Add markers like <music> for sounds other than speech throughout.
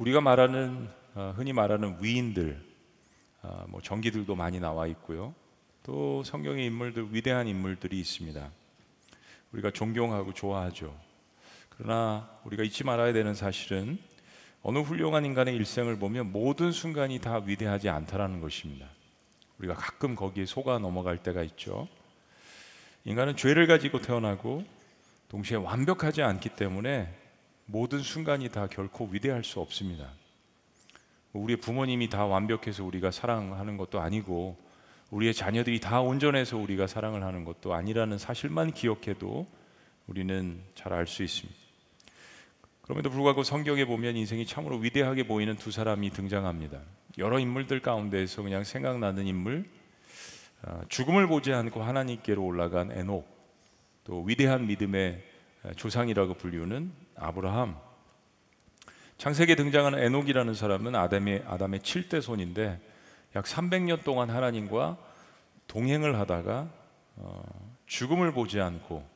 우리가 말하는 어, 흔히 말하는 위인들, 어, 뭐 전기들도 많이 나와 있고요. 또 성경의 인물들 위대한 인물들이 있습니다. 우리가 존경하고 좋아하죠. 그러나 우리가 잊지 말아야 되는 사실은 어느 훌륭한 인간의 일생을 보면 모든 순간이 다 위대하지 않다라는 것입니다. 우리가 가끔 거기에 속아 넘어갈 때가 있죠. 인간은 죄를 가지고 태어나고 동시에 완벽하지 않기 때문에 모든 순간이 다 결코 위대할 수 없습니다. 우리의 부모님이 다 완벽해서 우리가 사랑하는 것도 아니고 우리의 자녀들이 다 온전해서 우리가 사랑을 하는 것도 아니라는 사실만 기억해도 우리는 잘 알 수 있습니다. 그럼에도 불구하고 성경에 보면 인생이 참으로 위대하게 보이는 두 사람이 등장합니다. 여러 인물들 가운데에서 그냥 생각나는 인물, 아, 죽음을 보지 않고 하나님께로 올라간 에녹, 또 위대한 믿음의 조상이라고 불리우는 아브라함. 창세기에 등장하는 에녹이라는 사람은 아담의 아담의 7대 손인데 약 300년 동안 하나님과 동행을 하다가 어, 죽음을 보지 않고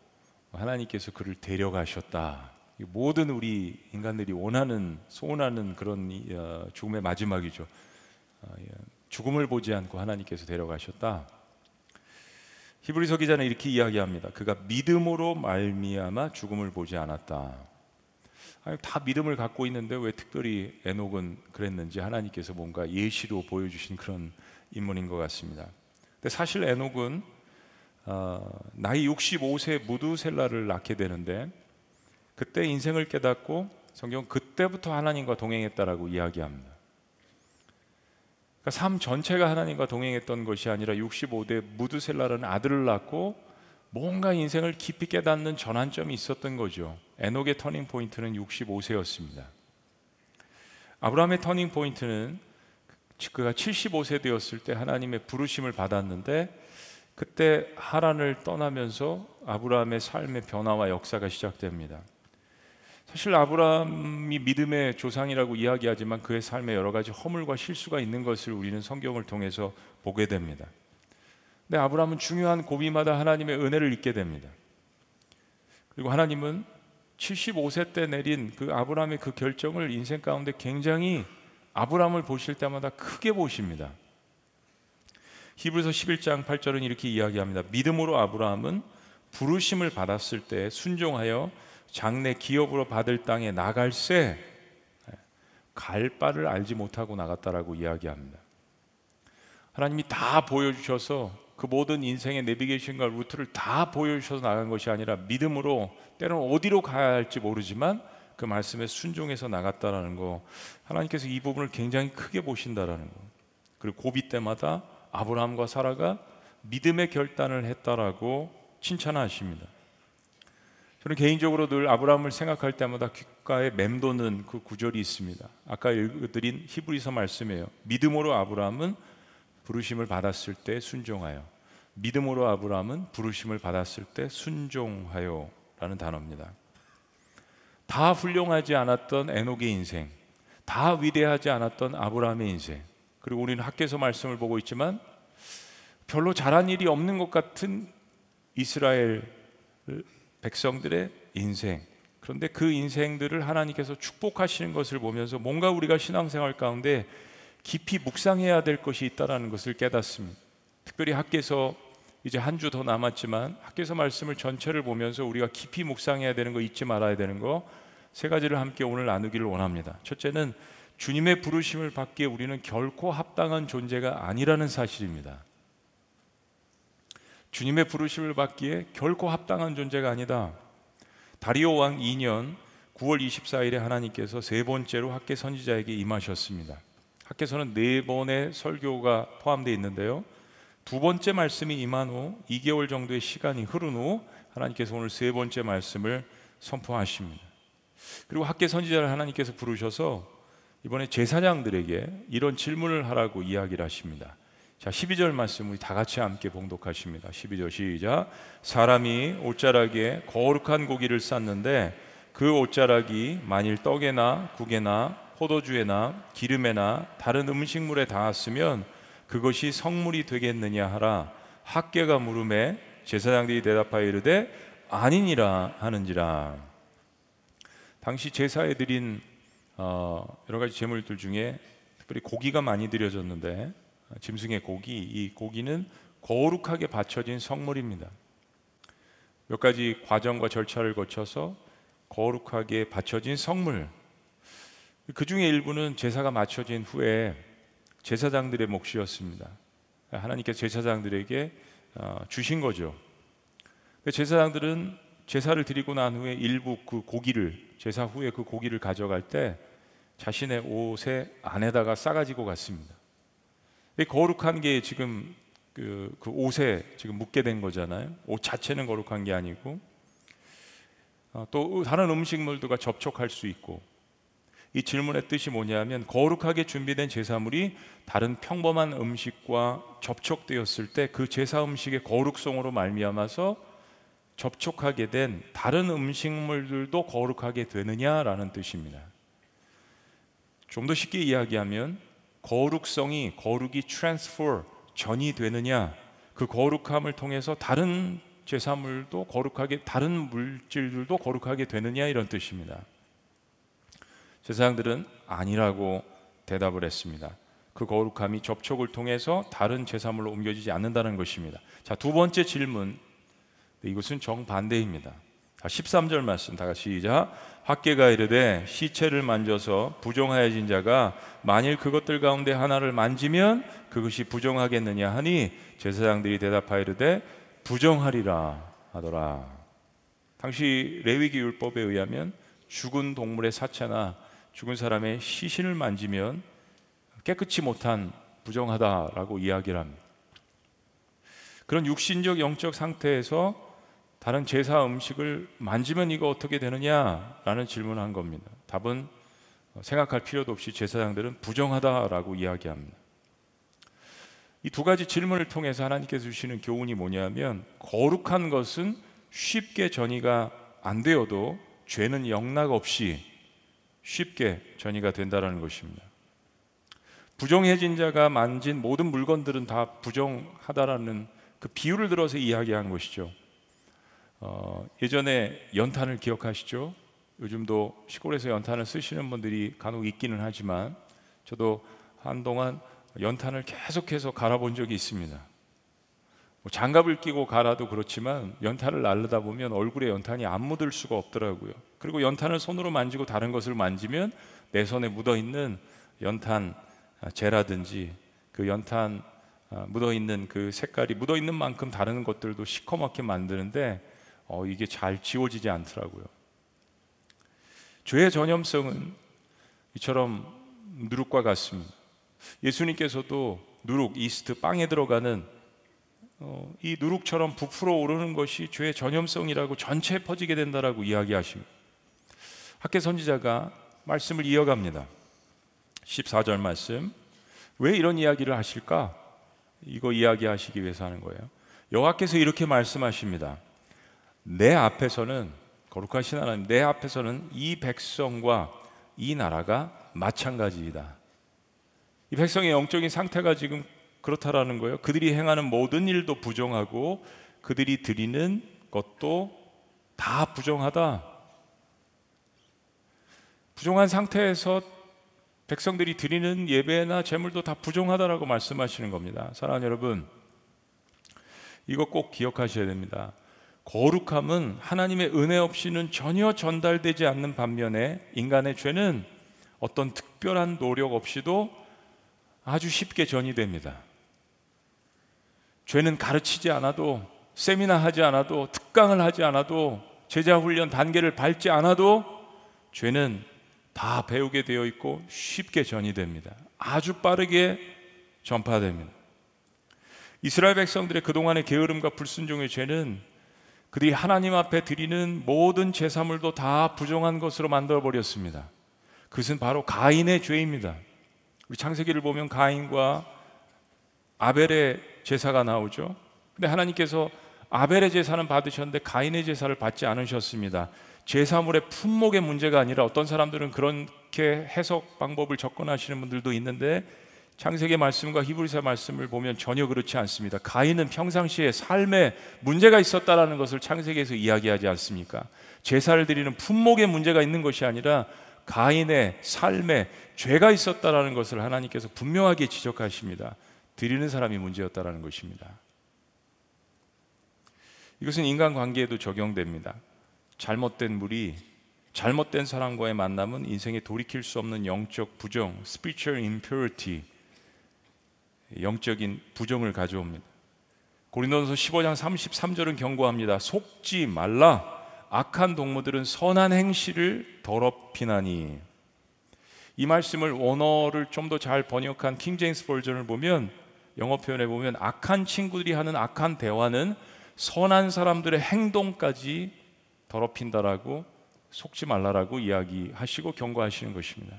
하나님께서 그를 데려가셨다. 모든 우리 인간들이 원하는 소원하는 그런 어, 죽음의 마지막이죠. 어, 예. 죽음을 보지 않고 하나님께서 데려가셨다. 히브리서 기자는 이렇게 이야기합니다. 그가 믿음으로 말미암아 죽음을 보지 않았다. 아니, 다 믿음을 갖고 있는데 왜 특별히 에녹은 그랬는지 하나님께서 뭔가 예시로 보여주신 그런 인물인 것 같습니다. 근데 사실 에녹은 어, 나이 65세 무두셀라를 낳게 되는데 그때 인생을 깨닫고 성경 그때부터 하나님과 동행했다라고 이야기합니다. 그러니까 삶 전체가 하나님과 동행했던 것이 아니라 65세 때 므두셀라라는 아들을 낳고 뭔가 인생을 깊이 깨닫는 전환점이 있었던 거죠. 에녹의 터닝 포인트는 65세였습니다. 아브라함의 터닝 포인트는 그가 75세 되었을 때 하나님의 부르심을 받았는데 그때 하란을 떠나면서 아브라함의 삶의 변화와 역사가 시작됩니다. 사실 아브라함이 믿음의 조상이라고 이야기하지만 그의 삶에 여러 가지 허물과 실수가 있는 것을 우리는 성경을 통해서 보게 됩니다. 근데 아브라함은 중요한 고비마다 하나님의 은혜를 잊게 됩니다. 그리고 하나님은 75세 때 내린 그 아브라함의 그 결정을 인생 가운데 굉장히 아브라함을 보실 때마다 크게 보십니다. 히브리서 11장 8절은 이렇게 이야기합니다. 믿음으로 아브라함은 부르심을 받았을 때 순종하여 장래 기업으로 받을 땅에 나갈새 갈 바를 알지 못하고 나갔다라고 이야기합니다. 하나님이 다 보여주셔서 그 모든 인생의 내비게이션과 루트를 다 보여주셔서 나간 것이 아니라 믿음으로 때로는 어디로 가야 할지 모르지만 그 말씀에 순종해서 나갔다라는 거 하나님께서 이 부분을 굉장히 크게 보신다라는 거 그리고 고비 때마다 아브라함과 사라가 믿음의 결단을 했다라고 칭찬하십니다. 저는 개인적으로 늘 아브라함을 생각할 때마다 귓가에 맴도는 그 구절이 있습니다. 아까 읽어드린 히브리서 말씀이에요. 믿음으로 아브라함은 부르심을 받았을 때 순종하여. 믿음으로 아브라함은 부르심을 받았을 때 순종하여라는 단어입니다. 다 훌륭하지 않았던 에녹의 인생, 다 위대하지 않았던 아브라함의 인생. 그리고 우리는 학계에서 말씀을 보고 있지만 별로 잘한 일이 없는 것 같은 이스라엘 백성들의 인생. 그런데 그 인생들을 하나님께서 축복하시는 것을 보면서 뭔가 우리가 신앙생활 가운데 깊이 묵상해야 될 것이 있다라는 것을 깨닫습니다. 특별히 학계에서 이제 한 주 더 남았지만 학계에서 말씀을 전체를 보면서 우리가 깊이 묵상해야 되는 거 잊지 말아야 되는 거 세 가지를 함께 오늘 나누기를 원합니다. 첫째는 주님의 부르심을 받기에 우리는 결코 합당한 존재가 아니라는 사실입니다. 주님의 부르심을 받기에 결코 합당한 존재가 아니다. 다리오 왕 2년 9월 24일에 하나님께서 세 번째로 학계 선지자에게 임하셨습니다. 학계서는 네 번의 설교가 포함되어 있는데요. 두 번째 말씀이 임한 후 2개월 정도의 시간이 흐른 후 하나님께서 오늘 세 번째 말씀을 선포하십니다. 그리고 학계 선지자를 하나님께서 부르셔서 이번에 제사장들에게 이런 질문을 하라고 이야기를 하십니다. 자, 12절 말씀 우리 다 같이 함께 봉독하십니다. 12절 시작. 사람이 옷자락에 거룩한 고기를 쌌는데 그 옷자락이 만일 떡에나 국에나 포도주에나 기름에나 다른 음식물에 닿았으면 그것이 성물이 되겠느냐 하라. 학계가 물음에 제사장들이 대답하여 이르되 아니니라 하는지라. 당시 제사에 드린 어, 여러 가지 제물들 중에 특별히 고기가 많이 드려졌는데 짐승의 고기, 이 고기는 거룩하게 바쳐진 성물입니다. 몇 가지 과정과 절차를 거쳐서 거룩하게 바쳐진 성물. 그 중에 일부는 제사가 마쳐진 후에 제사장들의 몫이었습니다. 하나님께서 제사장들에게 어, 주신 거죠. 제사장들은 제사를 드리고 난 후에 일부 그 고기를 제사 후에 그 고기를 가져갈 때 자신의 옷에 안에다가 싸가지고 갔습니다. 거룩한 게 지금 그, 그 옷에 지금 묻게 된 거잖아요. 옷 자체는 거룩한 게 아니고 어, 또 다른 음식물들과 접촉할 수 있고 이 질문의 뜻이 뭐냐면 거룩하게 준비된 제사물이 다른 평범한 음식과 접촉되었을 때 그 제사 음식의 거룩성으로 말미암아서 접촉하게 된 다른 음식물들도 거룩하게 되느냐라는 뜻입니다. 좀 더 쉽게 이야기하면 거룩성이 거룩이 transfer 전이 되느냐 그 거룩함을 통해서 다른 제사물도 거룩하게 다른 물질들도 거룩하게 되느냐 이런 뜻입니다. 제사장들은 아니라고 대답을 했습니다. 그 거룩함이 접촉을 통해서 다른 제사물로 옮겨지지 않는다는 것입니다. 자, 두 번째 질문. 이것은 정반대입니다. 13절 말씀 다 같이 시작. 학계가 이르되 시체를 만져서 부정하여진 자가 만일 그것들 가운데 하나를 만지면 그것이 부정하겠느냐 하니 제사장들이 대답하여 이르되 부정하리라 하더라. 당시 레위기 율법에 의하면 죽은 동물의 사체나 죽은 사람의 시신을 만지면 깨끗이 못한 부정하다라고 이야기를 합니다. 그런 육신적 영적 상태에서 다른 제사 음식을 만지면 이거 어떻게 되느냐라는 질문을 한 겁니다. 답은 생각할 필요도 없이 제사장들은 부정하다라고 이야기합니다. 이 두 가지 질문을 통해서 하나님께서 주시는 교훈이 뭐냐면 거룩한 것은 쉽게 전이가 안 되어도 죄는 영락 없이 쉽게 전이가 된다라는 것입니다. 부정해진 자가 만진 모든 물건들은 다 부정하다라는 그 비유를 들어서 이야기한 것이죠. 어, 예전에 연탄을 기억하시죠? 요즘도 시골에서 연탄을 쓰시는 분들이 간혹 있기는 하지만 저도 한동안 연탄을 계속해서 갈아본 적이 있습니다. 뭐 장갑을 끼고 갈아도 그렇지만 연탄을 날르다 보면 얼굴에 연탄이 안 묻을 수가 없더라고요. 그리고 연탄을 손으로 만지고 다른 것을 만지면 내 손에 묻어 있는 연탄 재라든지 그 연탄 아, 묻어 있는 그 색깔이 묻어 있는 만큼 다른 것들도 시커멓게 만드는데 어, 이게 잘 지워지지 않더라고요. 죄의 전염성은 이처럼 누룩과 같습니다. 예수님께서도 누룩, 이스트, 빵에 들어가는 어, 이 누룩처럼 부풀어 오르는 것이 죄의 전염성이라고 전체에 퍼지게 된다라고 이야기하십니다. 학계 선지자가 말씀을 이어갑니다. 14절 말씀. 왜 이런 이야기를 하실까? 이거 이야기하시기 위해서 하는 거예요. 여호와께서 이렇게 말씀하십니다. 내 앞에서는 거룩하신 하나님, 내 앞에서는 이 백성과 이 나라가 마찬가지이다. 이 백성의 영적인 상태가 지금 그렇다라는 거예요. 그들이 행하는 모든 일도 부정하고 그들이 드리는 것도 다 부정하다. 부정한 상태에서 백성들이 드리는 예배나 제물도 다 부정하다라고 말씀하시는 겁니다. 사랑하는 여러분, 이거 꼭 기억하셔야 됩니다. 거룩함은 하나님의 은혜 없이는 전혀 전달되지 않는 반면에 인간의 죄는 어떤 특별한 노력 없이도 아주 쉽게 전이됩니다. 죄는 가르치지 않아도 세미나 하지 않아도 특강을 하지 않아도 제자 훈련 단계를 밟지 않아도 죄는 다 배우게 되어 있고 쉽게 전이됩니다. 아주 빠르게 전파됩니다. 이스라엘 백성들의 그동안의 게으름과 불순종의 죄는 그들이 하나님 앞에 드리는 모든 제사물도 다 부정한 것으로 만들어 버렸습니다. 그것은 바로 가인의 죄입니다. 우리 창세기를 보면 가인과 아벨의 제사가 나오죠. 근데 하나님께서 아벨의 제사는 받으셨는데 가인의 제사를 받지 않으셨습니다. 제사물의 품목의 문제가 아니라 어떤 사람들은 그렇게 해석 방법을 접근하시는 분들도 있는데 창세기 말씀과 히브리서 말씀을 보면 전혀 그렇지 않습니다. 가인은 평상시에 삶에 문제가 있었다라는 것을 창세기에서 이야기하지 않습니까? 제사를 드리는 품목에 문제가 있는 것이 아니라 가인의 삶에 죄가 있었다라는 것을 하나님께서 분명하게 지적하십니다. 드리는 사람이 문제였다라는 것입니다. 이것은 인간 관계에도 적용됩니다. 잘못된 물이 잘못된 사람과의 만남은 인생에 돌이킬 수 없는 영적 부정, spiritual impurity, 영적인 부정을 가져옵니다. 고린도전서 15장 33절은 경고합니다. 속지 말라. 악한 동무들은 선한 행실을 더럽히나니. 이 말씀을 원어를 좀 더 잘 번역한 킹제임스 버전을 보면 영어 표현에 보면 악한 친구들이 하는 악한 대화는 선한 사람들의 행동까지 더럽힌다라고 속지 말라라고 이야기하시고 경고하시는 것입니다.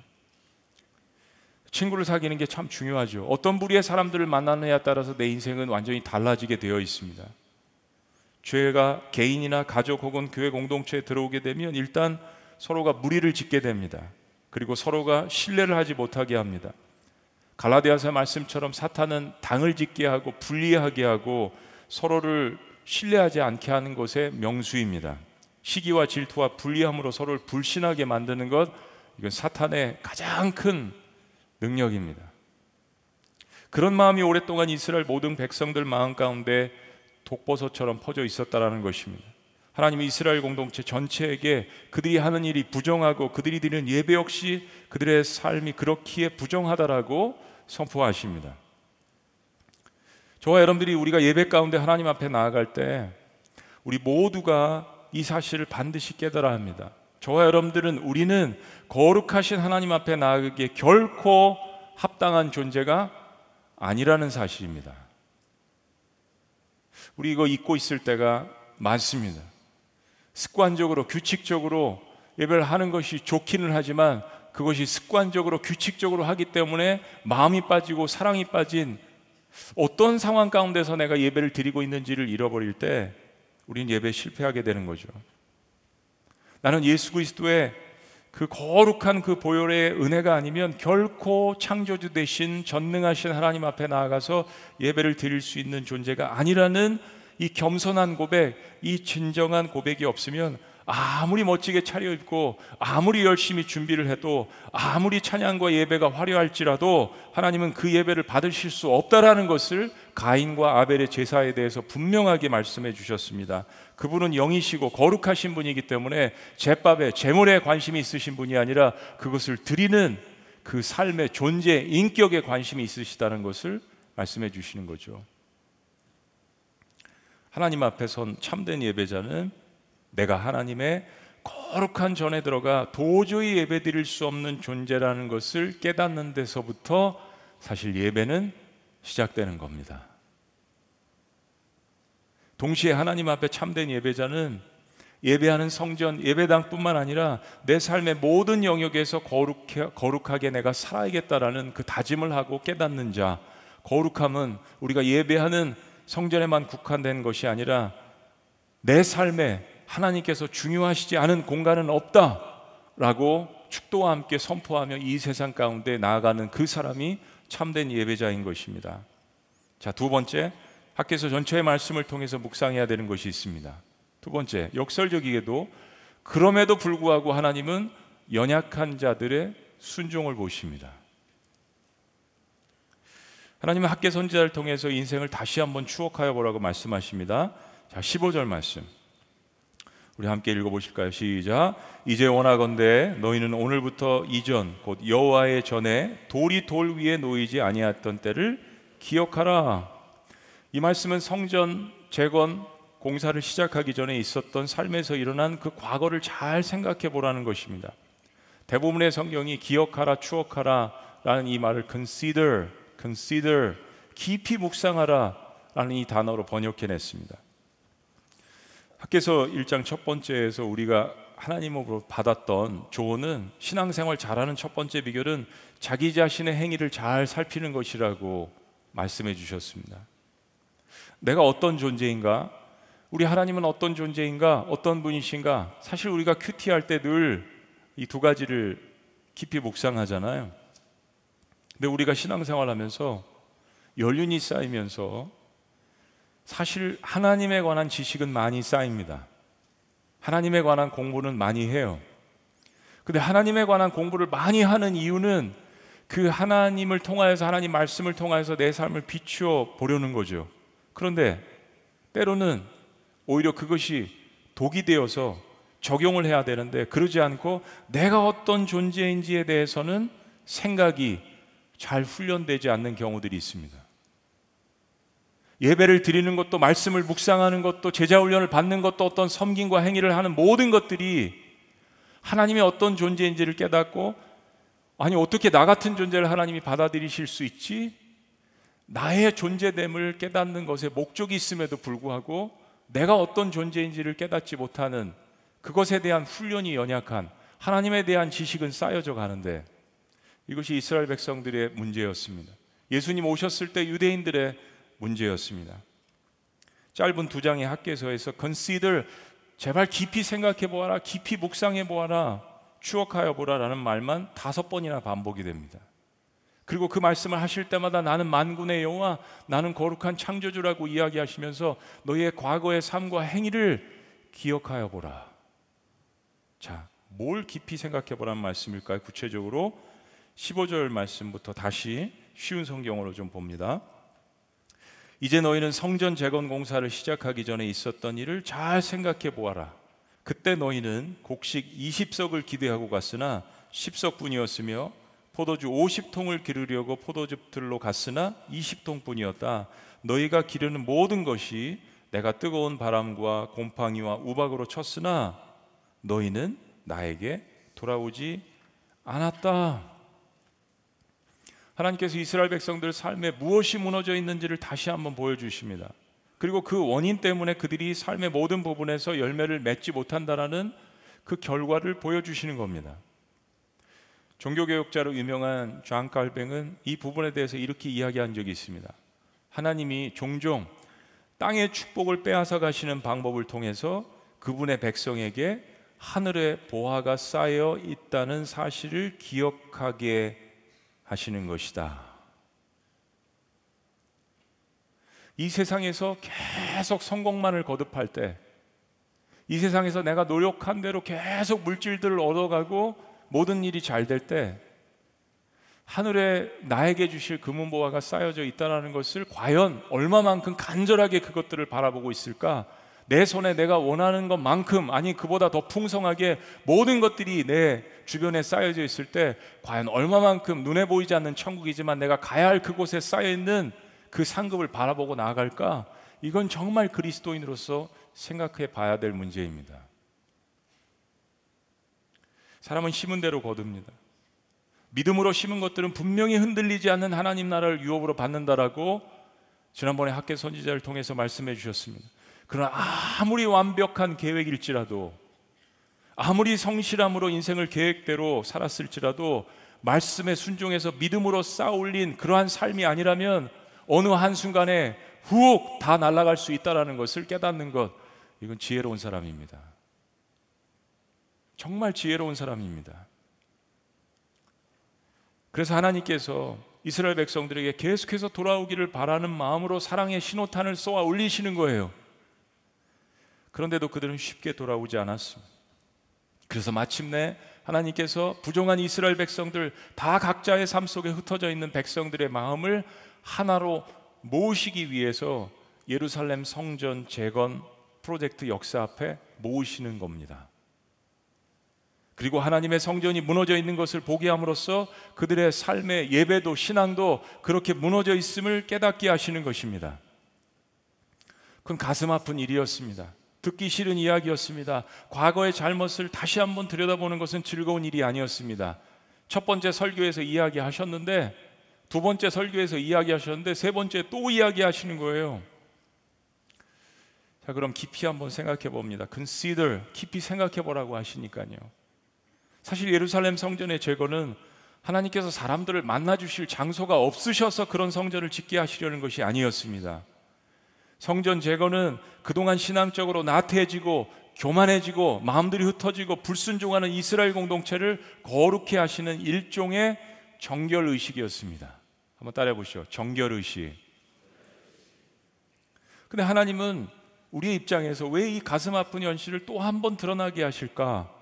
친구를 사귀는 게 참 중요하죠. 어떤 부류의 사람들을 만나느냐에 따라서 내 인생은 완전히 달라지게 되어 있습니다. 죄가 개인이나 가족 혹은 교회 공동체에 들어오게 되면 일단 서로가 무리를 짓게 됩니다. 그리고 서로가 신뢰를 하지 못하게 합니다. 갈라디아서 말씀처럼 사탄은 당을 짓게 하고 분리하게 하고 서로를 신뢰하지 않게 하는 것의 명수입니다. 시기와 질투와 불리함으로 서로를 불신하게 만드는 것 이건 사탄의 가장 큰 능력입니다. 그런 마음이 오랫동안 이스라엘 모든 백성들 마음 가운데 독버섯처럼 퍼져 있었다라는 것입니다. 하나님이 이스라엘 공동체 전체에게 그들이 하는 일이 부정하고 그들이 드리는 예배 역시 그들의 삶이 그렇기에 부정하다라고 선포하십니다. 저와 여러분들이 우리가 예배 가운데 하나님 앞에 나아갈 때 우리 모두가 이 사실을 반드시 깨달아야 합니다. 저와 여러분들은 우리는 거룩하신 하나님 앞에 나아가기에 결코 합당한 존재가 아니라는 사실입니다. 우리 이거 잊고 있을 때가 많습니다. 습관적으로 규칙적으로 예배를 하는 것이 좋기는 하지만 그것이 습관적으로 규칙적으로 하기 때문에 마음이 빠지고 사랑이 빠진 어떤 상황 가운데서 내가 예배를 드리고 있는지를 잃어버릴 때 우린 예배 실패하게 되는 거죠. 나는 예수 그리스도의 그 거룩한 그 보혈의 은혜가 아니면 결코 창조주 되신 전능하신 하나님 앞에 나아가서 예배를 드릴 수 있는 존재가 아니라는 이 겸손한 고백, 이 진정한 고백이 없으면 아무리 멋지게 차려입고 아무리 열심히 준비를 해도 아무리 찬양과 예배가 화려할지라도 하나님은 그 예배를 받으실 수 없다라는 것을 가인과 아벨의 제사에 대해서 분명하게 말씀해 주셨습니다. 그분은 영이시고 거룩하신 분이기 때문에 제밥에 재물에 관심이 있으신 분이 아니라 그것을 드리는 그 삶의 존재, 인격에 관심이 있으시다는 것을 말씀해 주시는 거죠. 하나님 앞에 선 참된 예배자는 내가 하나님의 거룩한 전에 들어가 도저히 예배 드릴 수 없는 존재라는 것을 깨닫는 데서부터 사실 예배는 시작되는 겁니다. 동시에 하나님 앞에 참된 예배자는 예배하는 성전, 예배당뿐만 아니라 내 삶의 모든 영역에서 거룩해, 거룩하게 내가 살아야겠다라는 그 다짐을 하고 깨닫는 자. 거룩함은 우리가 예배하는 성전에만 국한된 것이 아니라 내 삶에 하나님께서 중요하시지 않은 공간은 없다라고 축도와 함께 선포하며 이 세상 가운데 나아가는 그 사람이 참된 예배자인 것입니다. 자, 두 번째, 학교에서 전체의 말씀을 통해서 묵상해야 되는 것이 있습니다. 두 번째, 역설적이게도 그럼에도 불구하고 하나님은 연약한 자들의 순종을 보십니다. 하나님은 학계 선지자를 통해서 인생을 다시 한번 추억하여 보라고 말씀하십니다. 자, 15절 말씀. 우리 함께 읽어 보실까요? 시작. 이제 원하건대 너희는 오늘부터 이전 곧 여호와의 전에 돌이 돌 위에 놓이지 아니했던 때를 기억하라. 이 말씀은 성전 재건 공사를 시작하기 전에 있었던 삶에서 일어난 그 과거를 잘 생각해 보라는 것입니다. 대부분의 성경이 기억하라, 추억하라라는 이 말을 consider, consider 깊이 묵상하라라는 이 단어로 번역해 냈습니다. 학계서 1장 첫 번째에서 우리가 하나님으로 받았던 조언은 신앙생활 잘하는 첫 번째 비결은 자기 자신의 행위를 잘 살피는 것이라고 말씀해 주셨습니다. 내가 어떤 존재인가? 우리 하나님은 어떤 존재인가? 어떤 분이신가? 사실 우리가 큐티 할 때 늘 이 두 가지를 깊이 묵상하잖아요. 근데 우리가 신앙생활 하면서 연륜이 쌓이면서 사실 하나님에 관한 지식은 많이 쌓입니다. 하나님에 관한 공부는 많이 해요. 근데 하나님에 관한 공부를 많이 하는 이유는 그 하나님을 통하여서 하나님 말씀을 통하여서 내 삶을 비추어 보려는 거죠. 그런데 때로는 오히려 그것이 독이 되어서 적용을 해야 되는데 그러지 않고 내가 어떤 존재인지에 대해서는 생각이 잘 훈련되지 않는 경우들이 있습니다. 예배를 드리는 것도 말씀을 묵상하는 것도 제자 훈련을 받는 것도 어떤 섬김과 행위를 하는 모든 것들이 하나님의 어떤 존재인지를 깨닫고 아니 어떻게 나 같은 존재를 하나님이 받아들이실 수 있지? 나의 존재됨을 깨닫는 것에 목적이 있음에도 불구하고 내가 어떤 존재인지를 깨닫지 못하는 그것에 대한 훈련이 연약한 하나님에 대한 지식은 쌓여져 가는데 이것이 이스라엘 백성들의 문제였습니다. 예수님 오셨을 때 유대인들의 문제였습니다. 짧은 두 장의 학계서에서 consider 제발 깊이 생각해 보아라, 깊이 묵상해 보아라, 추억하여 보라라는 말만 다섯 번이나 반복이 됩니다. 그리고 그 말씀을 하실 때마다 나는 만군의 여호와, 나는 거룩한 창조주라고 이야기하시면서 너희의 과거의 삶과 행위를 기억하여 보라. 자, 뭘 깊이 생각해 보라는 말씀일까요? 구체적으로 15절 말씀부터 다시 쉬운 성경으로 좀 봅니다. 이제 너희는 성전 재건 공사를 시작하기 전에 있었던 일을 잘 생각해 보아라. 그때 너희는 곡식 20석을 기대하고 갔으나 10석뿐이었으며 포도주 50통을 기르려고 포도즙들로 갔으나 20통뿐이었다. 너희가 기르는 모든 것이 내가 뜨거운 바람과 곰팡이와 우박으로 쳤으나 너희는 나에게 돌아오지 않았다. 하나님께서 이스라엘 백성들 삶에 무엇이 무너져 있는지를 다시 한번 보여주십니다. 그리고 그 원인 때문에 그들이 삶의 모든 부분에서 열매를 맺지 못한다라는 그 결과를 보여주시는 겁니다. 종교개혁자로 유명한 존 칼뱅은 이 부분에 대해서 이렇게 이야기한 적이 있습니다. 하나님이 종종 땅의 축복을 빼앗아 가시는 방법을 통해서 그분의 백성에게 하늘의 보화가 쌓여 있다는 사실을 기억하게 하시는 것이다. 이 세상에서 계속 성공만을 거듭할 때, 이 세상에서 내가 노력한 대로 계속 물질들을 얻어가고 모든 일이 잘 될 때, 하늘에 나에게 주실 금은보화가 쌓여져 있다는 것을 과연 얼마만큼 간절하게 그것들을 바라보고 있을까? 내 손에 내가 원하는 것만큼 아니 그보다 더 풍성하게 모든 것들이 내 주변에 쌓여져 있을 때 과연 얼마만큼 눈에 보이지 않는 천국이지만 내가 가야 할 그곳에 쌓여 있는 그 상급을 바라보고 나아갈까? 이건 정말 그리스도인으로서 생각해 봐야 될 문제입니다. 사람은 심은 대로 거둡니다. 믿음으로 심은 것들은 분명히 흔들리지 않는 하나님 나라를 유업으로 받는다라고 지난번에 학계 선지자를 통해서 말씀해 주셨습니다. 그러나 아무리 완벽한 계획일지라도 아무리 성실함으로 인생을 계획대로 살았을지라도 말씀에 순종해서 믿음으로 쌓아 올린 그러한 삶이 아니라면 어느 한순간에 후옥 다 날아갈 수 있다라는 것을 깨닫는 것 이건 지혜로운 사람입니다. 정말 지혜로운 사람입니다. 그래서 하나님께서 이스라엘 백성들에게 계속해서 돌아오기를 바라는 마음으로 사랑의 신호탄을 쏘아 올리시는 거예요. 그런데도 그들은 쉽게 돌아오지 않았습니다. 그래서 마침내 하나님께서 부정한 이스라엘 백성들 다 각자의 삶 속에 흩어져 있는 백성들의 마음을 하나로 모으시기 위해서 예루살렘 성전 재건 프로젝트 역사 앞에 모으시는 겁니다. 그리고 하나님의 성전이 무너져 있는 것을 보게 함으로써 그들의 삶의 예배도 신앙도 그렇게 무너져 있음을 깨닫게 하시는 것입니다. 그건 가슴 아픈 일이었습니다. 듣기 싫은 이야기였습니다. 과거의 잘못을 다시 한번 들여다보는 것은 즐거운 일이 아니었습니다. 첫 번째 설교에서 이야기하셨는데 두 번째 설교에서 이야기하셨는데 세 번째 또 이야기하시는 거예요. 자, 그럼 깊이 한번 생각해 봅니다. consider 깊이 생각해 보라고 하시니까요. 사실 예루살렘 성전의 제거는 하나님께서 사람들을 만나 주실 장소가 없으셔서 그런 성전을 짓게 하시려는 것이 아니었습니다. 성전 제거는 그동안 신앙적으로 나태해지고 교만해지고 마음들이 흩어지고 불순종하는 이스라엘 공동체를 거룩해 하시는 일종의 정결 의식이었습니다. 한번 따라해 보시죠. 정결 의식. 근데 하나님은 우리의 입장에서 왜 이 가슴 아픈 현실을 또 한 번 드러나게 하실까?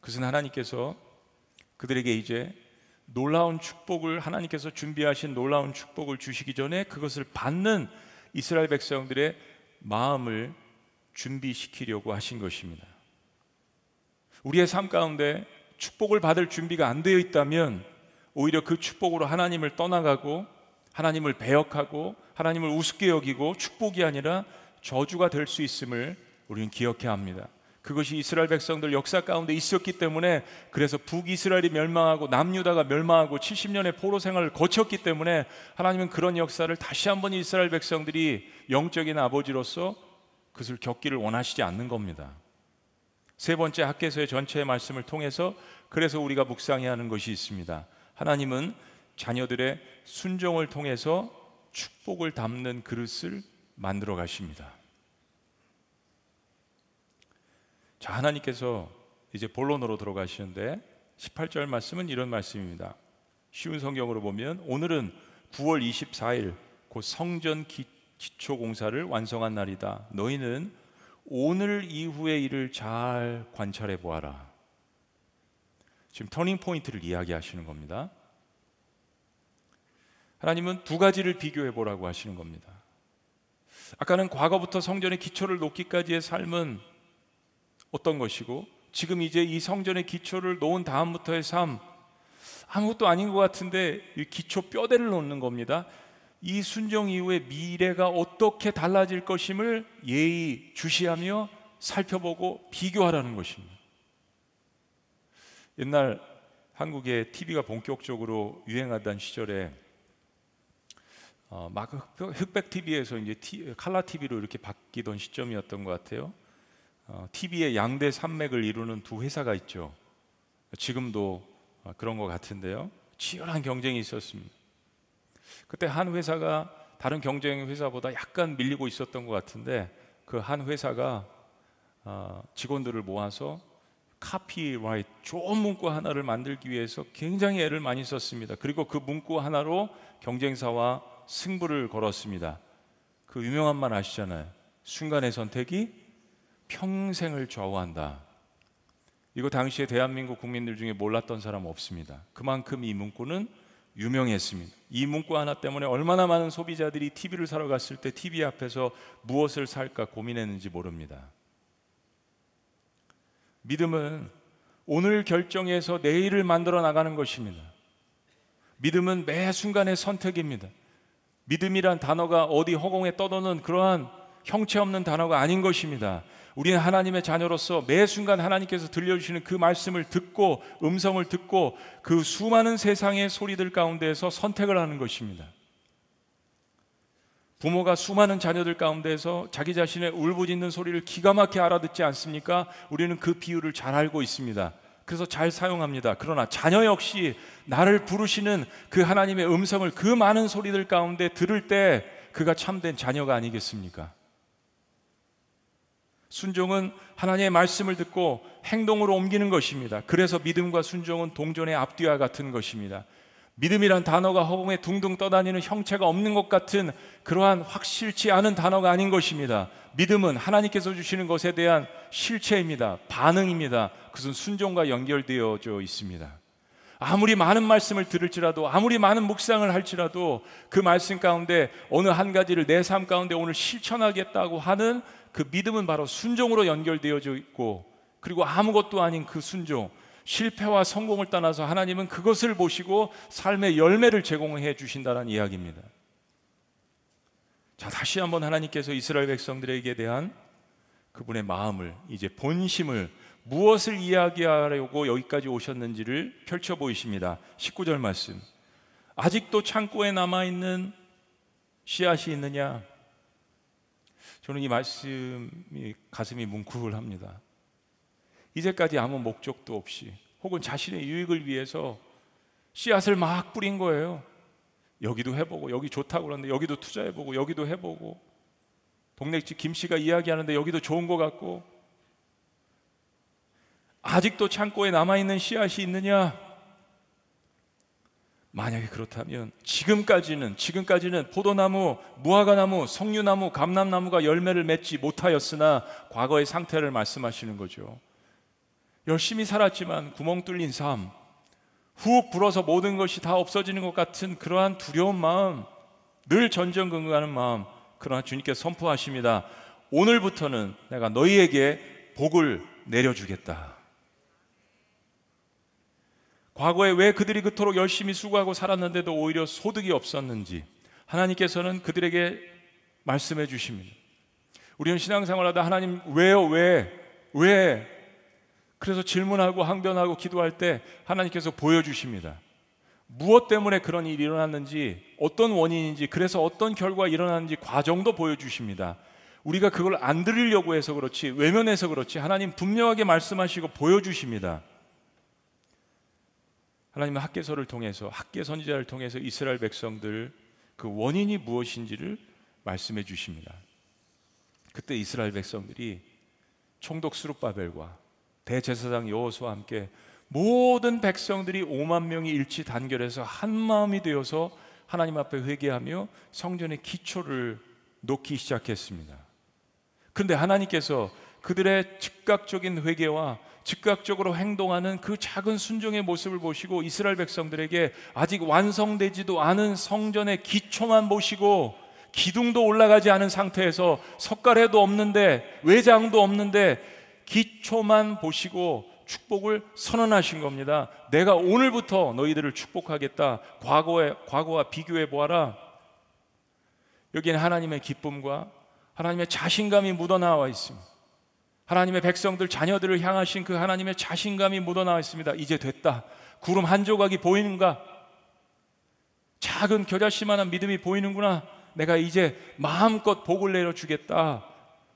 그것은 하나님께서 그들에게 이제 놀라운 축복을 하나님께서 준비하신 놀라운 축복을 주시기 전에 그것을 받는 이스라엘 백성들의 마음을 준비시키려고 하신 것입니다. 우리의 삶 가운데 축복을 받을 준비가 안 되어 있다면 오히려 그 축복으로 하나님을 떠나가고 하나님을 배역하고 하나님을 우습게 여기고 축복이 아니라 저주가 될 수 있음을 우리는 기억해야 합니다. 그것이 이스라엘 백성들 역사 가운데 있었기 때문에 그래서 북이스라엘이 멸망하고 남유다가 멸망하고 70년의 포로 생활을 거쳤기 때문에 하나님은 그런 역사를 다시 한번 이스라엘 백성들이 영적인 아버지로서 그것을 겪기를 원하시지 않는 겁니다. 세 번째 학계서의 전체의 말씀을 통해서 그래서 우리가 묵상해야 하는 것이 있습니다. 하나님은 자녀들의 순종을 통해서 축복을 담는 그릇을 만들어 가십니다. 자, 하나님께서 이제 본론으로 들어가시는데 18절 말씀은 이런 말씀입니다. 쉬운 성경으로 보면 오늘은 9월 24일 곧 성전 기, 기초 공사를 완성한 날이다. 너희는 오늘 이후의 일을 잘 관찰해 보아라. 지금 터닝 포인트를 이야기하시는 겁니다. 하나님은 두 가지를 비교해 보라고 하시는 겁니다. 아까는 과거부터 성전의 기초를 놓기까지의 삶은 어떤 것이고 지금 이제 이 성전의 기초를 놓은 다음부터의 삶 아무것도 아닌 것 같은데 이 기초 뼈대를 놓는 겁니다. 이 순종 이후에 미래가 어떻게 달라질 것임을 예의 주시하며 살펴보고 비교하라는 것입니다. 옛날 한국에 TV가 본격적으로 유행하던 시절에 어, 막 흑백 TV에서 이제 티, 칼라 TV로 이렇게 바뀌던 시점이었던 것 같아요. 어, TV의 양대 산맥을 이루는 두 회사가 있죠. 지금도 어, 그런 것 같은데요. 치열한 경쟁이 있었습니다. 그때 한 회사가 다른 경쟁 회사보다 약간 밀리고 있었던 것 같은데 그 한 회사가 어, 직원들을 모아서 카피라이트 좋은 문구 하나를 만들기 위해서 굉장히 애를 많이 썼습니다. 그리고 그 문구 하나로 경쟁사와 승부를 걸었습니다. 그 유명한 말 아시잖아요. 순간의 선택이 평생을 좌우한다. 이거 당시에 대한민국 국민들 중에 몰랐던 사람 없습니다. 그만큼 이 문구는 유명했습니다. 이 문구 하나 때문에 얼마나 많은 소비자들이 TV를 사러 갔을 때 TV 앞에서 무엇을 살까 고민했는지 모릅니다. 믿음은 오늘 결정해서 내일을 만들어 나가는 것입니다. 믿음은 매 순간의 선택입니다. 믿음이란 단어가 어디 허공에 떠도는 그러한 형체 없는 단어가 아닌 것입니다. 우리는 하나님의 자녀로서 매 순간 하나님께서 들려주시는 그 말씀을 듣고 음성을 듣고 그 수많은 세상의 소리들 가운데에서 선택을 하는 것입니다. 부모가 수많은 자녀들 가운데서 자기 자신의 울부짖는 소리를 기가 막히게 알아듣지 않습니까? 우리는 그 비유를 잘 알고 있습니다. 그래서 잘 사용합니다. 그러나 자녀 역시 나를 부르시는 그 하나님의 음성을 그 많은 소리들 가운데 들을 때 그가 참된 자녀가 아니겠습니까? 순종은 하나님의 말씀을 듣고 행동으로 옮기는 것입니다. 그래서 믿음과 순종은 동전의 앞뒤와 같은 것입니다. 믿음이란 단어가 허공에 둥둥 떠다니는 형체가 없는 것 같은 그러한 확실치 않은 단어가 아닌 것입니다. 믿음은 하나님께서 주시는 것에 대한 실체입니다. 반응입니다. 그것은 순종과 연결되어져 있습니다. 아무리 많은 말씀을 들을지라도 아무리 많은 묵상을 할지라도 그 말씀 가운데 어느 한 가지를 내 삶 가운데 오늘 실천하겠다고 하는 그 믿음은 바로 순종으로 연결되어져 있고 그리고 아무것도 아닌 그 순종 실패와 성공을 떠나서 하나님은 그것을 보시고 삶의 열매를 제공해 주신다는 이야기입니다. 자, 다시 한번 하나님께서 이스라엘 백성들에게 대한 그분의 마음을 이제 본심을 무엇을 이야기하려고 여기까지 오셨는지를 펼쳐 보이십니다. 19절 말씀. 아직도 창고에 남아 있는 씨앗이 있느냐? 저는 이 말씀이 가슴이 뭉클합니다. 이제까지 아무 목적도 없이 혹은 자신의 유익을 위해서 씨앗을 막 뿌린 거예요. 여기도 해보고 여기 좋다고 그러는데 여기도 투자해보고 여기도 해보고 동네집 김씨가 이야기하는데 여기도 좋은 것 같고 아직도 창고에 남아 있는 씨앗이 있느냐? 만약에 그렇다면 지금까지는 지금까지는 포도나무, 무화과나무, 석류나무, 감람나무가 열매를 맺지 못하였으나 과거의 상태를 말씀하시는 거죠. 열심히 살았지만 구멍 뚫린 삶, 훅 불어서 모든 것이 다 없어지는 것 같은 그러한 두려운 마음, 늘 전전긍긍하는 마음, 그러나 주님께 선포하십니다. 오늘부터는 내가 너희에게 복을 내려주겠다. 과거에 왜 그들이 그토록 열심히 수고하고 살았는데도 오히려 소득이 없었는지 하나님께서는 그들에게 말씀해 주십니다. 우리는 신앙생활하다 하나님 왜요 왜 왜? 그래서 질문하고 항변하고 기도할 때 하나님께서 보여주십니다. 무엇 때문에 그런 일이 일어났는지 어떤 원인인지 그래서 어떤 결과가 일어났는지 과정도 보여주십니다. 우리가 그걸 안 들으려고 해서 그렇지 외면해서 그렇지 하나님 분명하게 말씀하시고 보여주십니다. 하나님은 학계서를 통해서 학계 선지자를 통해서 이스라엘 백성들 그 원인이 무엇인지를 말씀해 주십니다. 그때 이스라엘 백성들이 총독 수룹바벨과 대제사장 여호수와 함께 모든 백성들이 5만 명이 일치 단결해서 한 마음이 되어서 하나님 앞에 회개하며 성전의 기초를 놓기 시작했습니다. 그런데 하나님께서 그들의 즉각적인 회개와 즉각적으로 행동하는 그 작은 순종의 모습을 보시고 이스라엘 백성들에게 아직 완성되지도 않은 성전의 기초만 보시고 기둥도 올라가지 않은 상태에서 석가래도 없는데 외장도 없는데 기초만 보시고 축복을 선언하신 겁니다. 내가 오늘부터 너희들을 축복하겠다. 과거에 과거와 비교해 보아라. 여기는 하나님의 기쁨과 하나님의 자신감이 묻어나와 있습니다. 하나님의 백성들 자녀들을 향하신 그 하나님의 자신감이 묻어나와 있습니다. 이제 됐다. 구름 한 조각이 보이는가? 작은 겨자씨만한 믿음이 보이는구나. 내가 이제 마음껏 복을 내려 주겠다.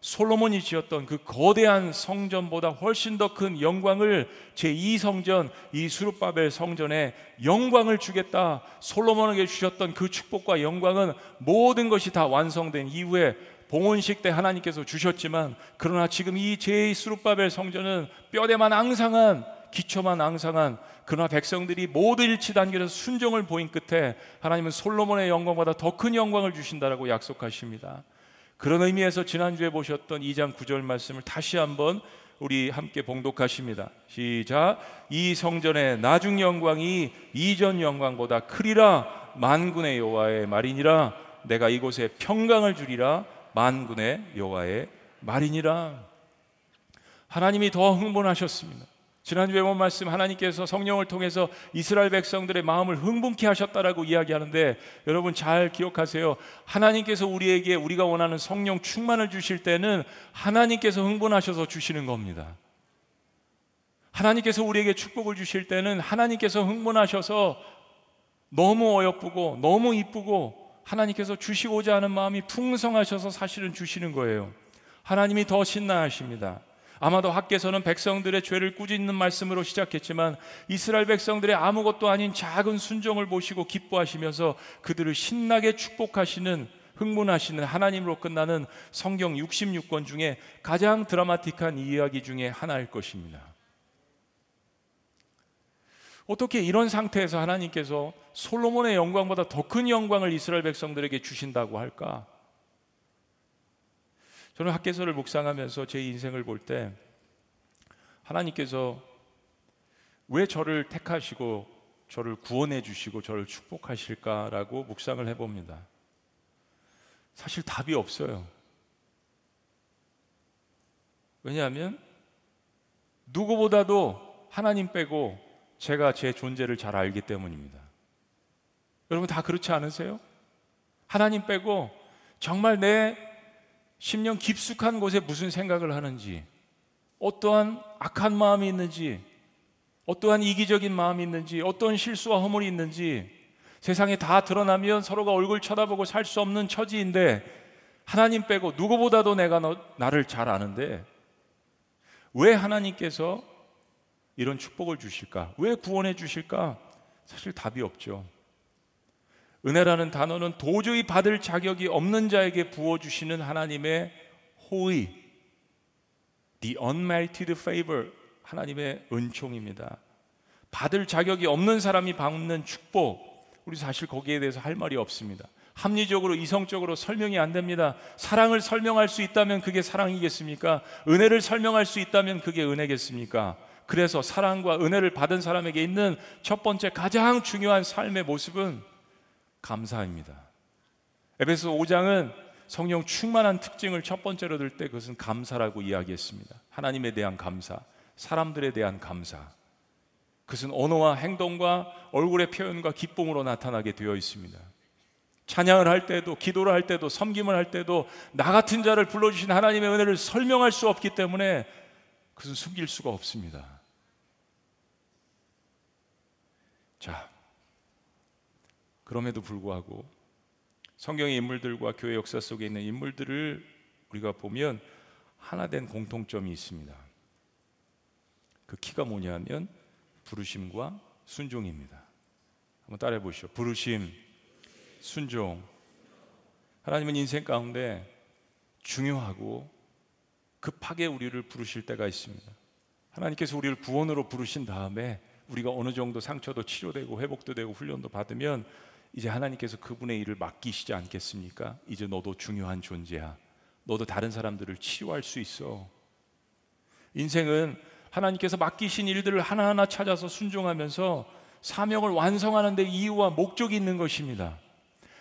솔로몬이 지었던 그 거대한 성전보다 훨씬 더 큰 영광을 제2 성전 이 수르바벨 성전에 영광을 주겠다. 솔로몬에게 주셨던 그 축복과 영광은 모든 것이 다 완성된 이후에 봉헌식 때 하나님께서 주셨지만 그러나 지금 이 제2 수르바벨 성전은 뼈대만 앙상한 기초만 앙상한 그러나 백성들이 모두 일치 단결해서 순종을 보인 끝에 하나님은 솔로몬의 영광보다 더 큰 영광을 주신다라고 약속하십니다. 그런 의미에서 지난주에 보셨던 2장 9절 말씀을 다시 한번 우리 함께 봉독하십니다. 시작. 이 성전의 나중 영광이 이전 영광보다 크리라 만군의 여호와의 말이니라 내가 이곳에 평강을 주리라 만군의 여호와의 말이니라. 하나님이 더 흥분하셨습니다. 지난주에 본 말씀 하나님께서 성령을 통해서 이스라엘 백성들의 마음을 흥분케 하셨다라고 이야기하는데 여러분 잘 기억하세요. 하나님께서 우리에게 우리가 원하는 성령 충만을 주실 때는 하나님께서 흥분하셔서 주시는 겁니다. 하나님께서 우리에게 축복을 주실 때는 하나님께서 흥분하셔서 너무 어여쁘고 너무 이쁘고 하나님께서 주시고자 하는 마음이 풍성하셔서 사실은 주시는 거예요. 하나님이 더 신나하십니다. 아마도 학계서는 백성들의 죄를 꾸짖는 말씀으로 시작했지만 이스라엘 백성들의 아무것도 아닌 작은 순종을 보시고 기뻐하시면서 그들을 신나게 축복하시는 흥분하시는 하나님으로 끝나는 성경 66권 중에 가장 드라마틱한 이야기 중에 하나일 것입니다. 어떻게 이런 상태에서 하나님께서 솔로몬의 영광보다 더 큰 영광을 이스라엘 백성들에게 주신다고 할까? 저는 학계서를 묵상하면서 제 인생을 볼 때 하나님께서 왜 저를 택하시고 저를 구원해 주시고 저를 축복하실까라고 묵상을 해봅니다. 사실 답이 없어요. 왜냐하면 누구보다도 하나님 빼고 제가 제 존재를 잘 알기 때문입니다. 여러분 다 그렇지 않으세요? 하나님 빼고 정말 내 심령 깊숙한 곳에 무슨 생각을 하는지, 어떠한 악한 마음이 있는지, 어떠한 이기적인 마음이 있는지, 어떤 실수와 허물이 있는지 세상에 다 드러나면 서로가 얼굴 쳐다보고 살 수 없는 처지인데 하나님 빼고 누구보다도 내가 너, 나를 잘 아는데 왜 하나님께서 이런 축복을 주실까? 왜 구원해 주실까? 사실 답이 없죠. 은혜라는 단어는 도저히 받을 자격이 없는 자에게 부어주시는 하나님의 호의, the unmerited favor, 하나님의 은총입니다. 받을 자격이 없는 사람이 받는 축복, 우리 사실 거기에 대해서 할 말이 없습니다. 합리적으로 이성적으로 설명이 안 됩니다. 사랑을 설명할 수 있다면 그게 사랑이겠습니까? 은혜를 설명할 수 있다면 그게 은혜겠습니까? 그래서 사랑과 은혜를 받은 사람에게 있는 첫 번째 가장 중요한 삶의 모습은 감사입니다. 에베소 5장은 성령 충만한 특징을 첫 번째로 들 때 그것은 감사라고 이야기했습니다. 하나님에 대한 감사, 사람들에 대한 감사. 그것은 언어와 행동과 얼굴의 표현과 기쁨으로 나타나게 되어 있습니다. 찬양을 할 때도 기도를 할 때도 섬김을 할 때도 나 같은 자를 불러주신 하나님의 은혜를 설명할 수 없기 때문에 그것은 숨길 수가 없습니다. 자, 그럼에도 불구하고 성경의 인물들과 교회 역사 속에 있는 인물들을 우리가 보면 하나 된 공통점이 있습니다. 그 키가 뭐냐면 부르심과 순종입니다. 한번 따라해 보시죠. 부르심, 순종. 하나님은 인생 가운데 중요하고 급하게 우리를 부르실 때가 있습니다. 하나님께서 우리를 구원으로 부르신 다음에 우리가 어느 정도 상처도 치료되고 회복도 되고 훈련도 받으면 이제 하나님께서 그분의 일을 맡기시지 않겠습니까? 이제 너도 중요한 존재야. 너도 다른 사람들을 치유할 수 있어. 인생은 하나님께서 맡기신 일들을 하나하나 찾아서 순종하면서 사명을 완성하는 데 이유와 목적이 있는 것입니다.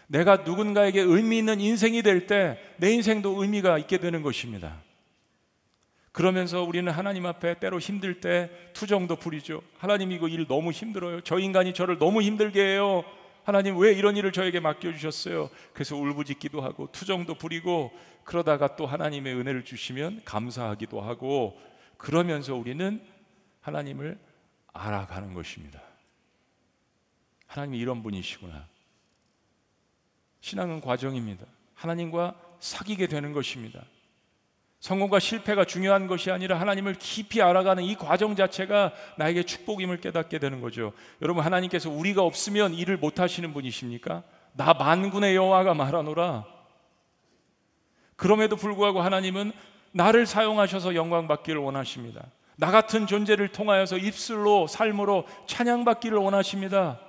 내가 누군가에게 의미 있는 인생이 될 때 내 인생도 의미가 있게 되는 것입니다. 그러면서 우리는 하나님 앞에 때로 힘들 때 투정도 부리죠. 하나님 이거 일 너무 힘들어요. 저 인간이 저를 너무 힘들게 해요. 하나님 왜 이런 일을 저에게 맡겨주셨어요? 그래서 울부짖기도 하고 투정도 부리고 그러다가 또 하나님의 은혜를 주시면 감사하기도 하고 그러면서 우리는 하나님을 알아가는 것입니다. 하나님이 이런 분이시구나. 신앙은 과정입니다. 하나님과 사귀게 되는 것입니다. 성공과 실패가 중요한 것이 아니라 하나님을 깊이 알아가는 이 과정 자체가 나에게 축복임을 깨닫게 되는 거죠. 여러분 하나님께서 우리가 없으면 일을 못 하시는 분이십니까? 나 만군의 여호와가 말하노라. 그럼에도 불구하고 하나님은 나를 사용하셔서 영광 받기를 원하십니다. 나 같은 존재를 통하여서 입술로 삶으로 찬양받기를 원하십니다.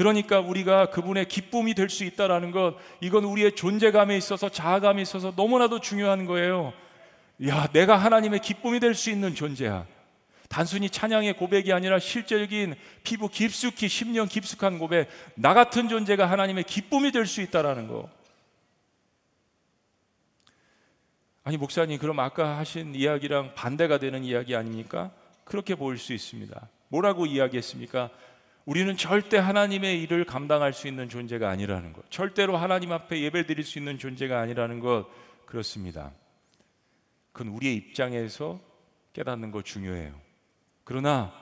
그러니까 우리가 그분의 기쁨이 될 수 있다라는 것, 이건 우리의 존재감에 있어서 자아감에 있어서 너무나도 중요한 거예요. 야, 내가 하나님의 기쁨이 될 수 있는 존재야. 단순히 찬양의 고백이 아니라 실제적인 피부 깊숙이 10년 깊숙한 고백, 나 같은 존재가 하나님의 기쁨이 될 수 있다라는 거. 아니 목사님 그럼 아까 하신 이야기랑 반대가 되는 이야기 아닙니까? 그렇게 보일 수 있습니다. 뭐라고 이야기했습니까? 우리는 절대 하나님의 일을 감당할 수 있는 존재가 아니라는 것. 절대로 하나님 앞에 예배 드릴 수 있는 존재가 아니라는 것. 그렇습니다. 그건 우리의 입장에서 깨닫는 거 중요해요. 그러나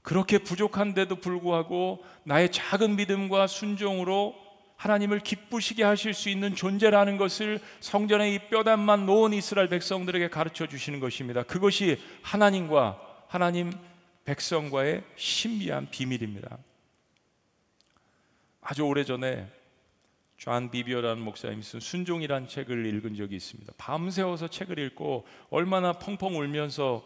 그렇게 부족한데도 불구하고 나의 작은 믿음과 순종으로 하나님을 기쁘시게 하실 수 있는 존재라는 것을 성전의 이 뼈대만 놓은 이스라엘 백성들에게 가르쳐 주시는 것입니다. 그것이 하나님과 하나님 백성과의 신비한 비밀입니다. 아주 오래전에 존 비비어라는 목사님이 쓴 순종이란 책을 읽은 적이 있습니다. 밤새워서 책을 읽고 얼마나 펑펑 울면서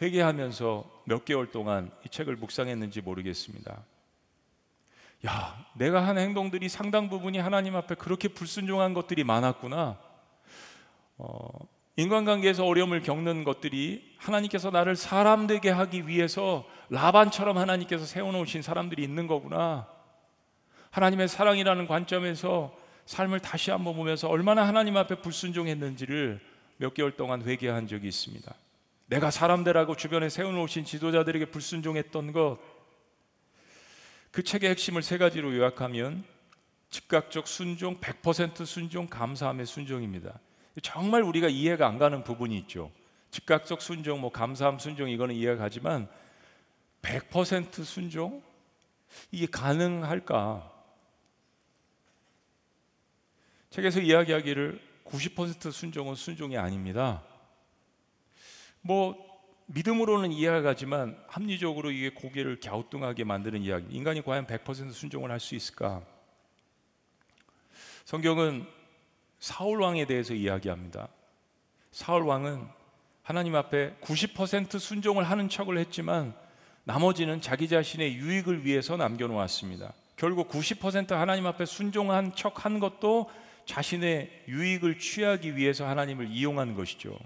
회개하면서 몇 개월 동안 이 책을 묵상했는지 모르겠습니다. 야, 내가 한 행동들이 상당 부분이 하나님 앞에 그렇게 불순종한 것들이 많았구나. 어, 인간관계에서 어려움을 겪는 것들이 하나님께서 나를 사람 되게 하기 위해서 라반처럼 하나님께서 세워놓으신 사람들이 있는 거구나. 하나님의 사랑이라는 관점에서 삶을 다시 한번 보면서 얼마나 하나님 앞에 불순종했는지를 몇 개월 동안 회개한 적이 있습니다. 내가 사람들하고 주변에 세워놓으신 지도자들에게 불순종했던 것, 그 책의 핵심을 세 가지로 요약하면 즉각적 순종, 100% 순종, 감사함의 순종입니다. 정말 우리가 이해가 안 가는 부분이 있죠. 즉각적 순종, 뭐 감사함 순종 이거는 이해가 가지만 100% 순종 이게 가능할까? 책에서 이야기하기를 90% 순종은 순종이 아닙니다. 뭐 믿음으로는 이해가 가지만 합리적으로 이게 고개를 갸우뚱하게 만드는 이야기. 인간이 과연 100% 순종을 할 수 있을까? 성경은 사울 왕에 대해서 이야기합니다. 사울 왕은 하나님 앞에 90% 순종을 하는 척을 했지만 나머지는 자기 자신의 유익을 위해서 남겨놓았습니다. 결국 90% 하나님 앞에 순종한 척 한 것도 자신의 유익을 취하기 위해서 하나님을 이용한 것이죠.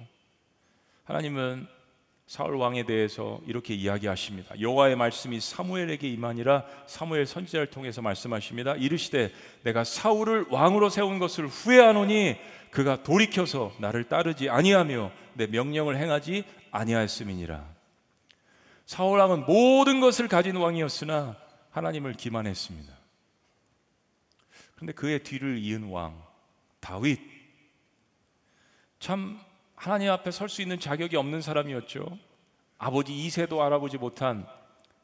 하나님은 사울 왕에 대해서 이렇게 이야기하십니다. 여호와의 말씀이 사무엘에게 임하니라 사무엘 선지자를 통해서 말씀하십니다. 이르시되 내가 사울을 왕으로 세운 것을 후회하노니 그가 돌이켜서 나를 따르지 아니하며 내 명령을 행하지 아니하였음이니라. 사울 왕은 모든 것을 가진 왕이었으나 하나님을 기만했습니다. 그런데 그의 뒤를 이은 왕 다윗 참 하나님 앞에 설 수 있는 자격이 없는 사람이었죠. 아버지 이세도 알아보지 못한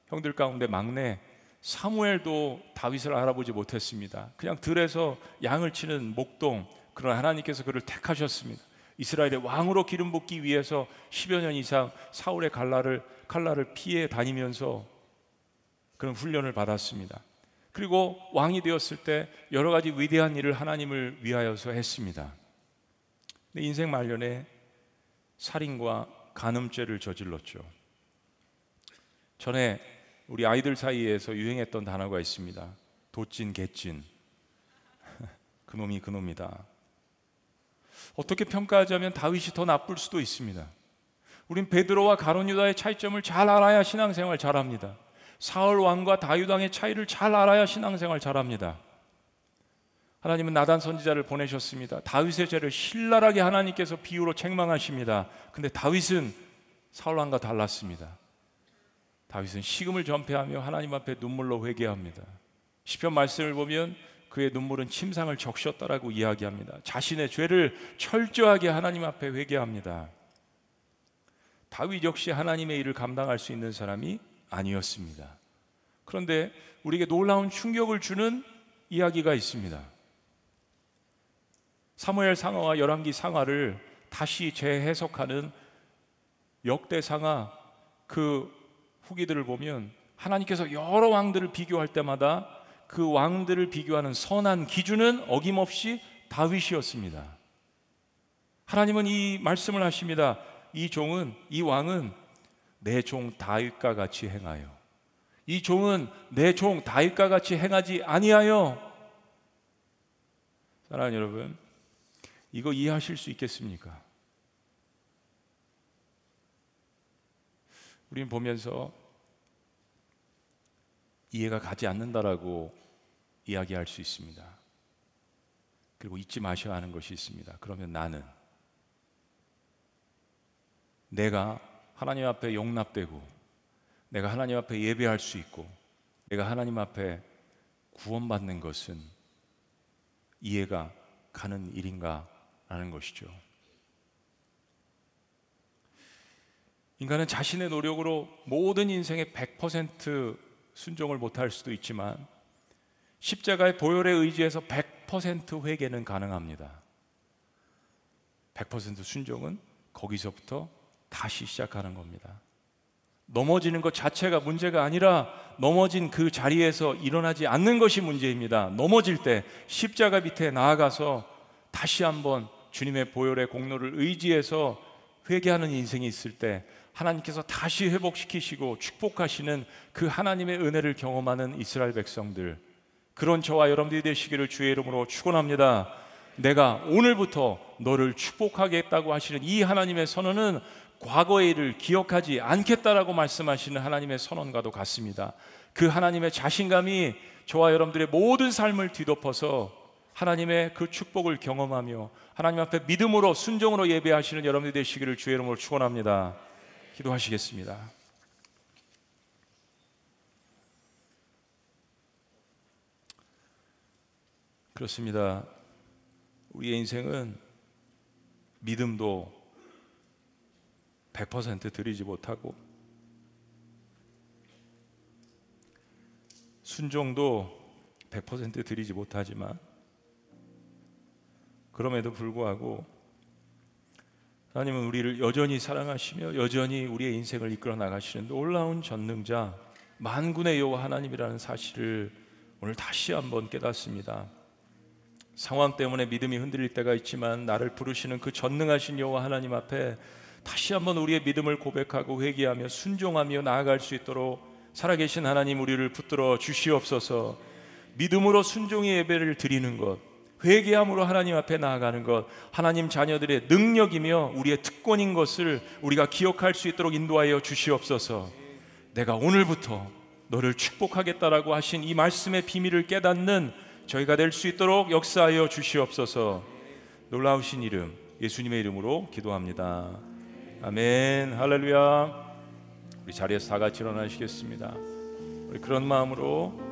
형들 가운데 막내 사무엘도 다윗을 알아보지 못했습니다. 그냥 들에서 양을 치는 목동 그러나 하나님께서 그를 택하셨습니다. 이스라엘의 왕으로 기름 붓기 위해서 10여 년 이상 사울의 칼날을 칼날을 피해 다니면서 그런 훈련을 받았습니다. 그리고 왕이 되었을 때 여러 가지 위대한 일을 하나님을 위하여서 했습니다. 근데 인생 말년에 살인과 간음죄를 저질렀죠. 전에 우리 아이들 사이에서 유행했던 단어가 있습니다. 도찐, 개찐. <laughs> 그놈이 그놈이다. 어떻게 평가하자면 다윗이 더 나쁠 수도 있습니다. 우린 베드로와 가론 유다의 차이점을 잘 알아야 신앙생활 잘합니다. 사울 왕과 다윗 왕의 차이를 잘 알아야 신앙생활 잘합니다. 하나님은 나단 선지자를 보내셨습니다. 다윗의 죄를 신랄하게 하나님께서 비유로 책망하십니다. 근데 다윗은 사울 왕과 달랐습니다. 다윗은 식음을 전폐하며 하나님 앞에 눈물로 회개합니다. 시편 말씀을 보면 그의 눈물은 침상을 적셨다라고 이야기합니다. 자신의 죄를 철저하게 하나님 앞에 회개합니다. 다윗 역시 하나님의 일을 감당할 수 있는 사람이 아니었습니다. 그런데 우리에게 놀라운 충격을 주는 이야기가 있습니다. 사무엘 상하와 열왕기 상하를 다시 재해석하는 역대 상하 그 후기들을 보면 하나님께서 여러 왕들을 비교할 때마다 그 왕들을 비교하는 선한 기준은 어김없이 다윗이었습니다. 하나님은 이 말씀을 하십니다. 이 종은 이 왕은 내 종 다윗과 같이 행하여 이 종은 내 종 다윗과 같이 행하지 아니하여 사랑하는 여러분 이거 이해하실 수 있겠습니까? 우리는 보면서 이해가 가지 않는다라고 이야기할 수 있습니다. 그리고 잊지 마셔야 하는 것이 있습니다. 그러면 나는 내가 하나님 앞에 용납되고 내가 하나님 앞에 예배할 수 있고 내가 하나님 앞에 구원받는 것은 이해가 가는 일인가 라는 것이죠. 인간은 자신의 노력으로 모든 인생의 100% 순종을 못할 수도 있지만 십자가의 보혈에 의지해서 100% 회개는 가능합니다. 100% 순종은 거기서부터 다시 시작하는 겁니다. 넘어지는 것 자체가 문제가 아니라 넘어진 그 자리에서 일어나지 않는 것이 문제입니다. 넘어질 때 십자가 밑에 나아가서 다시 한번 주님의 보혈의 공로를 의지해서 회개하는 인생이 있을 때 하나님께서 다시 회복시키시고 축복하시는 그 하나님의 은혜를 경험하는 이스라엘 백성들 그런 저와 여러분들이 되시기를 주의 이름으로 축원합니다. 내가 오늘부터 너를 축복하겠다고 하시는 이 하나님의 선언은 과거의 일을 기억하지 않겠다라고 말씀하시는 하나님의 선언과도 같습니다. 그 하나님의 자신감이 저와 여러분들의 모든 삶을 뒤덮어서 하나님의 그 축복을 경험하며 하나님 앞에 믿음으로 순종으로 예배하시는 여러분들 되시기를 주의 이름으로 축원합니다. 기도하시겠습니다. 그렇습니다. 우리의 인생은 믿음도 100% 드리지 못하고 순종도 100% 드리지 못하지만 그럼에도 불구하고 하나님은 우리를 여전히 사랑하시며 여전히 우리의 인생을 이끌어 나가시는 놀라운 전능자 만군의 여호와 하나님이라는 사실을 오늘 다시 한번 깨닫습니다. 상황 때문에 믿음이 흔들릴 때가 있지만 나를 부르시는 그 전능하신 여호와 하나님 앞에 다시 한번 우리의 믿음을 고백하고 회개하며 순종하며 나아갈 수 있도록 살아계신 하나님 우리를 붙들어 주시옵소서. 믿음으로 순종의 예배를 드리는 것 회개함으로 하나님 앞에 나아가는 것, 하나님 자녀들의 능력이며 우리의 특권인 것을 우리가 기억할 수 있도록 인도하여 주시옵소서. 내가 오늘부터 너를 축복하겠다라고 하신 이 말씀의 비밀을 깨닫는 저희가 될 수 있도록 역사하여 주시옵소서. 놀라우신 이름 예수님의 이름으로 기도합니다. 아멘. 할렐루야. 우리 자리에서 다 같이 일어나시겠습니다. 우리 그런 마음으로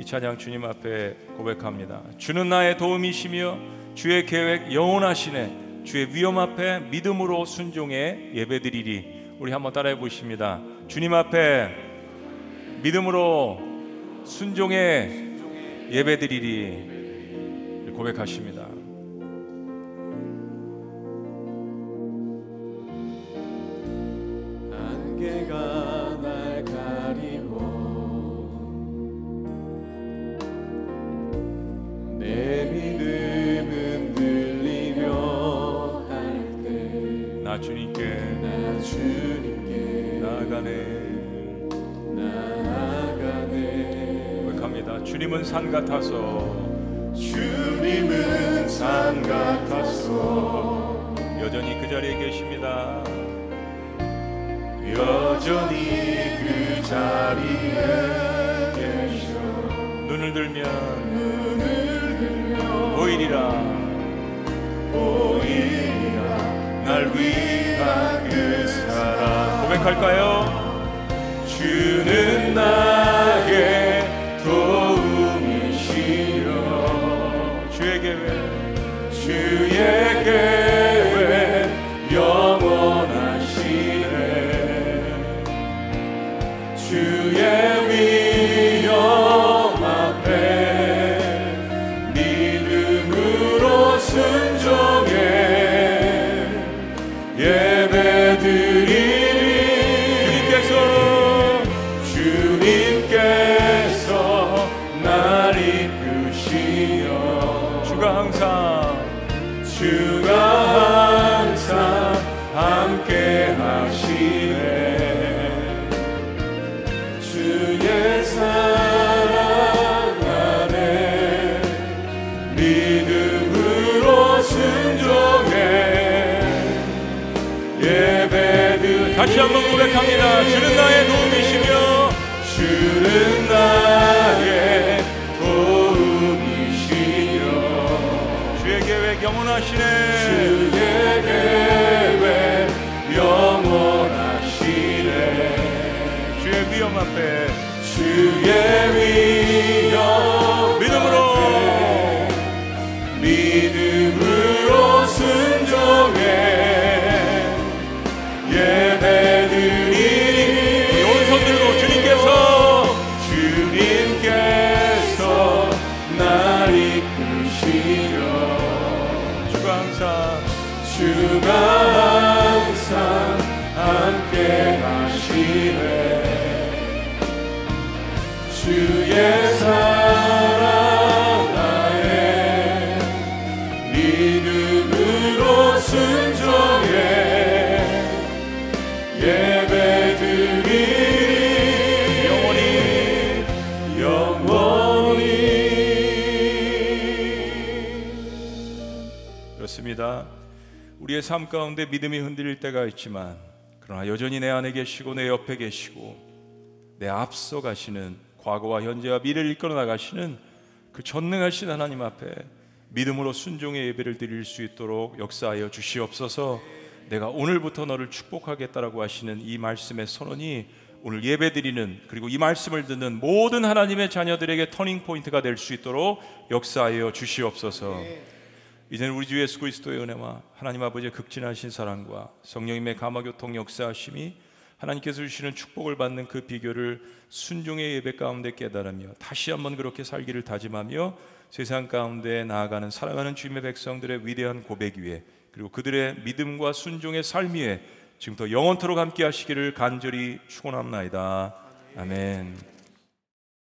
이 찬양 주님 앞에 고백합니다. 주는 나의 도움이시며 주의 계획 영원하시네. 주의 위험 앞에 믿음으로 순종해 예배드리리. 우리 한번 따라해 보십니다. 주님 앞에 믿음으로 순종해 예배드리리 고백하십니다. 주 고백합니다. 주는 나의 도 주가 항상 함께 하시네. 주의 우리의 삶 가운데 믿음이 흔들릴 때가 있지만 그러나 여전히 내 안에 계시고 내 옆에 계시고 내 앞서 가시는 과거와 현재와 미래를 이끌어 나가시는 그 전능하신 하나님 앞에 믿음으로 순종의 예배를 드릴 수 있도록 역사하여 주시옵소서. 내가 오늘부터 너를 축복하겠다라고 하시는 이 말씀의 선언이 오늘 예배 드리는 그리고 이 말씀을 듣는 모든 하나님의 자녀들에게 터닝 포인트가 될 수 있도록 역사하여 주시옵소서. 이제는 우리 주 예수 그리스도의 은혜와 하나님 아버지의 극진하신 사랑과 성령님의 감화교통 역사하심이 하나님께서 주시는 축복을 받는 그 비결을 순종의 예배 가운데 깨달으며 다시 한번 그렇게 살기를 다짐하며 세상 가운데 나아가는 사랑하는 주님의 백성들의 위대한 고백 위에 그리고 그들의 믿음과 순종의 삶 위에 지금부터 영원토록 함께 하시기를 간절히 축원합나이다. 아멘.